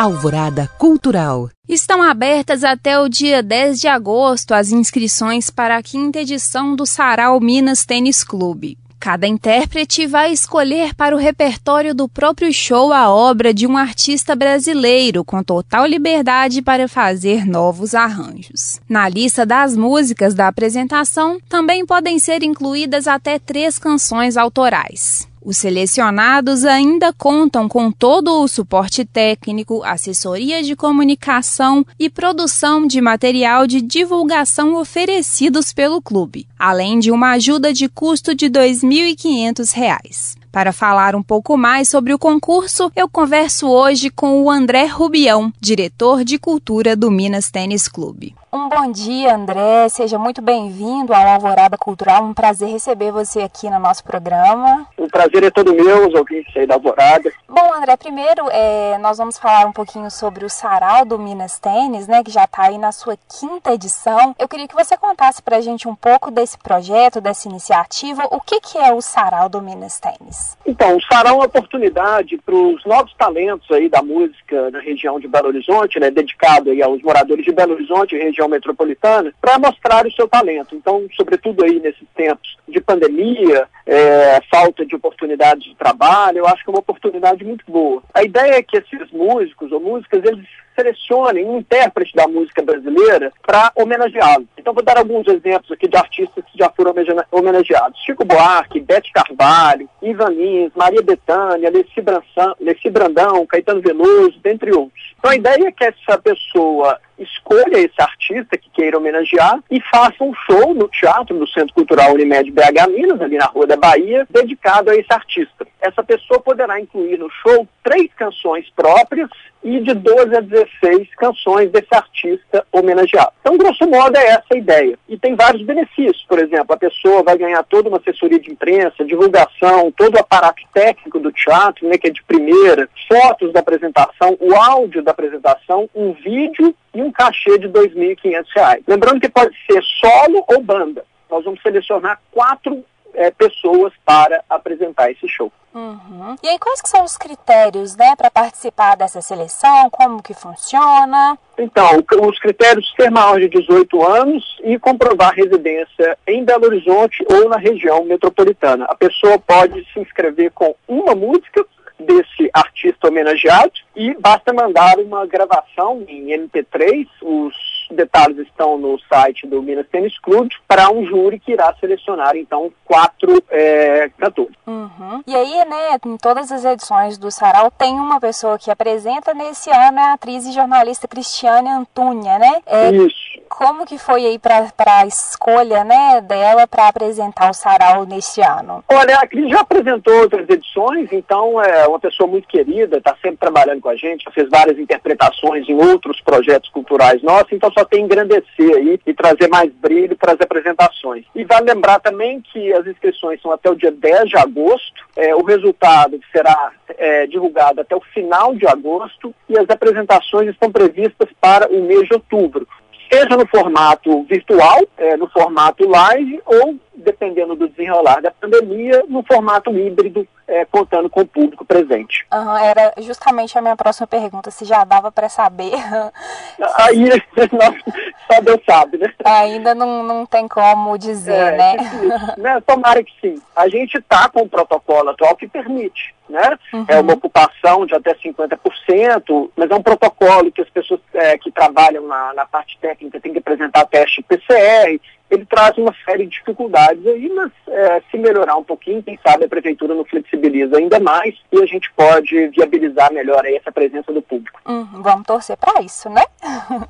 Alvorada Cultural. Estão abertas até o dia 10 de agosto as inscrições para a quinta edição do Sarau Minas Tênis Clube. Cada intérprete vai escolher para o repertório do próprio show a obra de um artista brasileiro, com total liberdade para fazer novos arranjos. Na lista das músicas da apresentação também podem ser incluídas até três canções autorais. Os selecionados ainda contam com todo o suporte técnico, assessoria de comunicação e produção de material de divulgação oferecidos pelo clube, além de uma ajuda de custo de R$ 2.500. Para falar um pouco mais sobre o concurso, eu converso hoje com o André Rubião, diretor de cultura do Minas Tênis Clube. Um bom dia, André. Seja muito bem-vindo ao Alvorada Cultural. Um prazer receber você aqui no nosso programa. O prazer é todo meu, os ouvintes aí da Alvorada. Bom, André, primeiro é, nós vamos falar um pouquinho sobre o Sarau do Minas Tênis, né, que já está aí na sua quinta edição. Eu queria que você contasse para a gente um pouco desse projeto, dessa iniciativa. O que, que é o Sarau do Minas Tênis? Então, é uma oportunidade para os novos talentos aí da música na região de Belo Horizonte, né, dedicado aí aos moradores de Belo Horizonte, região metropolitana para mostrar o seu talento. Então, sobretudo aí nesses tempos de pandemia, é, falta de oportunidades de trabalho, eu acho que é uma oportunidade muito boa. A ideia é que esses músicos ou músicas, eles selecionem um intérprete da música brasileira para homenageá-lo. Então vou dar alguns exemplos aqui de artistas que já foram homenageados. Chico Buarque, Bete Carvalho, Ivan Lins, Maria Bethânia, Leci Brandão, Caetano Veloso, dentre outros. Então a ideia é que essa pessoa escolha esse artista que queira homenagear e faça um show no teatro do Centro Cultural Unimed BH Minas, ali na Rua da Bahia, dedicado a esse artista. Essa pessoa poderá incluir no show três canções próprias e de 12 a 16 canções desse artista homenageado. Então, grosso modo, é essa a ideia. E tem vários benefícios. Por exemplo, a pessoa vai ganhar toda uma assessoria de imprensa, divulgação, todo o aparato técnico do teatro, né, que é de primeira, fotos da apresentação, o áudio da apresentação, um vídeo e um cachê de R$ 2.500. Lembrando que pode ser solo ou banda. Nós vamos selecionar quatro é, pessoas para apresentar esse show. Uhum. E aí, quais que são os critérios, né, para participar dessa seleção? Como que funciona? Então, os critérios ser maior de 18 anos e comprovar residência em Belo Horizonte ou na região metropolitana. A pessoa pode se inscrever com uma música desse artista homenageado e basta mandar uma gravação em MP3, os detalhes estão no site do Minas Tênis Clube, para um júri que irá selecionar, então, quatro é, cantores. Uhum. E aí, né, em todas as edições do Sarau, tem uma pessoa que apresenta, nesse ano é a atriz e jornalista Cristiane Antunia, né? É, Isso. Como que foi aí para a escolha, né, dela para apresentar o Sarau neste ano? Olha, a Cris já apresentou outras edições, então é uma pessoa muito querida, está sempre trabalhando com a gente, já fez várias interpretações em outros projetos culturais nossos, então só tem engrandecer aí e trazer mais brilho para as apresentações. E vale lembrar também que as inscrições são até o dia 10 de agosto, é, o resultado será é, divulgado até o final de agosto e as apresentações estão previstas para o mês de outubro seja no formato virtual, é, no formato live, ou, dependendo do desenrolar da pandemia, no formato híbrido, é, contando com o público presente. Uhum, era justamente a minha próxima pergunta, se já dava para saber. Aí só Deus sabe, né? Ainda não, não tem como dizer, é, né? né? Tomara que sim. A gente está com o protocolo atual que permite, né? Uhum. É uma ocupação de até 50%, mas é um protocolo que as pessoas é, que trabalham na, na parte técnica têm que apresentar teste PCR, ele traz uma série de dificuldades aí, mas é, se melhorar um pouquinho, quem sabe a prefeitura não flexibiliza ainda mais e a gente pode viabilizar melhor aí essa presença do público. Hum, vamos torcer para isso, né?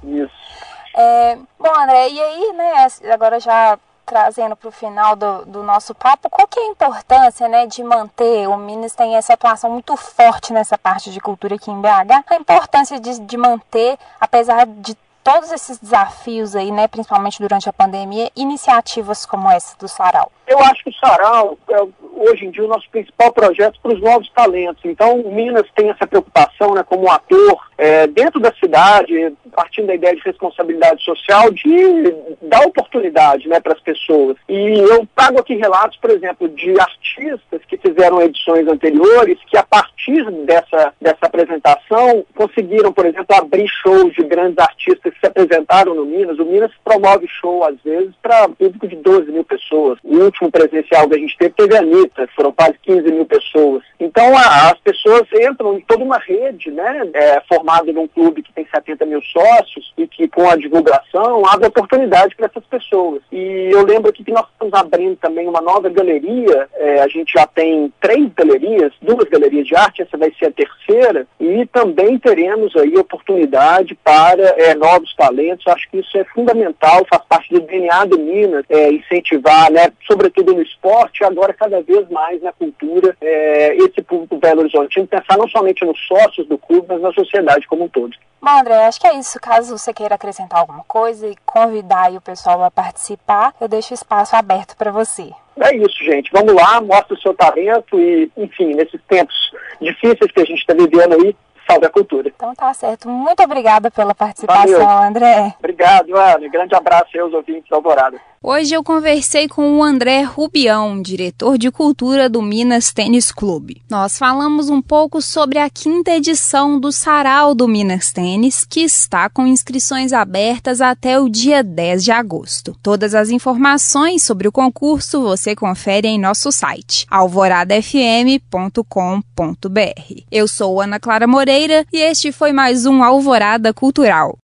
Isso. É, bom, André, e aí, né, agora já trazendo para o final do, do, nosso papo, qual que é a importância né, de manter, o Minas tem essa atuação muito forte nessa parte de cultura aqui em BH, a importância de, de manter, apesar de todos esses desafios aí, né, principalmente durante a pandemia, iniciativas como essa do Sarau? Eu acho que o Sarau é hoje em dia o nosso principal projeto para os novos talentos. Então, o Minas tem essa preocupação, né, como ator, é, dentro da cidade, partir da ideia de responsabilidade social, de dar oportunidade né, para as pessoas. E eu trago aqui relatos, por exemplo, de artistas que fizeram edições anteriores, que a partir dessa, dessa apresentação conseguiram, por exemplo, abrir shows de grandes artistas que se apresentaram no Minas. O Minas promove show, às vezes, para público de 12 mil pessoas. O último presencial que a gente teve teve a Anitta, foram quase 15 mil pessoas. Então, a, as pessoas entram em toda uma rede, né, é, formada num clube que tem 70 mil sócios e que, com a divulgação, abre oportunidade para essas pessoas. E eu lembro aqui que nós estamos abrindo também uma nova galeria, é, a gente já tem três galerias, duas galerias de arte, essa vai ser a terceira, e também teremos aí oportunidade para é, novos talentos. Acho que isso é fundamental, faz parte do DNA do Minas, é, incentivar, né, sobretudo no esporte, agora cada vez mais na cultura, é, esse público Belo Horizontino, pensar não somente nos sócios do clube, mas na sociedade como um todo. Bom, André, acho que é isso. Caso você queira acrescentar alguma coisa e convidar o pessoal a participar, eu deixo o espaço aberto para você. É isso, gente. Vamos lá, mostra o seu talento e, enfim, nesses tempos difíceis que a gente está vivendo aí, salve a cultura. Então tá certo. Muito obrigada pela participação, Valeu. André. Obrigado, Ana. Grande abraço aos ouvintes da Alvorada. Hoje eu conversei com o André Rubião, diretor de cultura do Minas Tênis Clube. Nós falamos um pouco sobre a quinta edição do Sarau do Minas Tênis, que está com inscrições abertas até o dia 10 de agosto. Todas as informações sobre o concurso você confere em nosso site alvoradafm.com.br. Eu sou Ana Clara Moreira e este foi mais um Alvorada Cultural.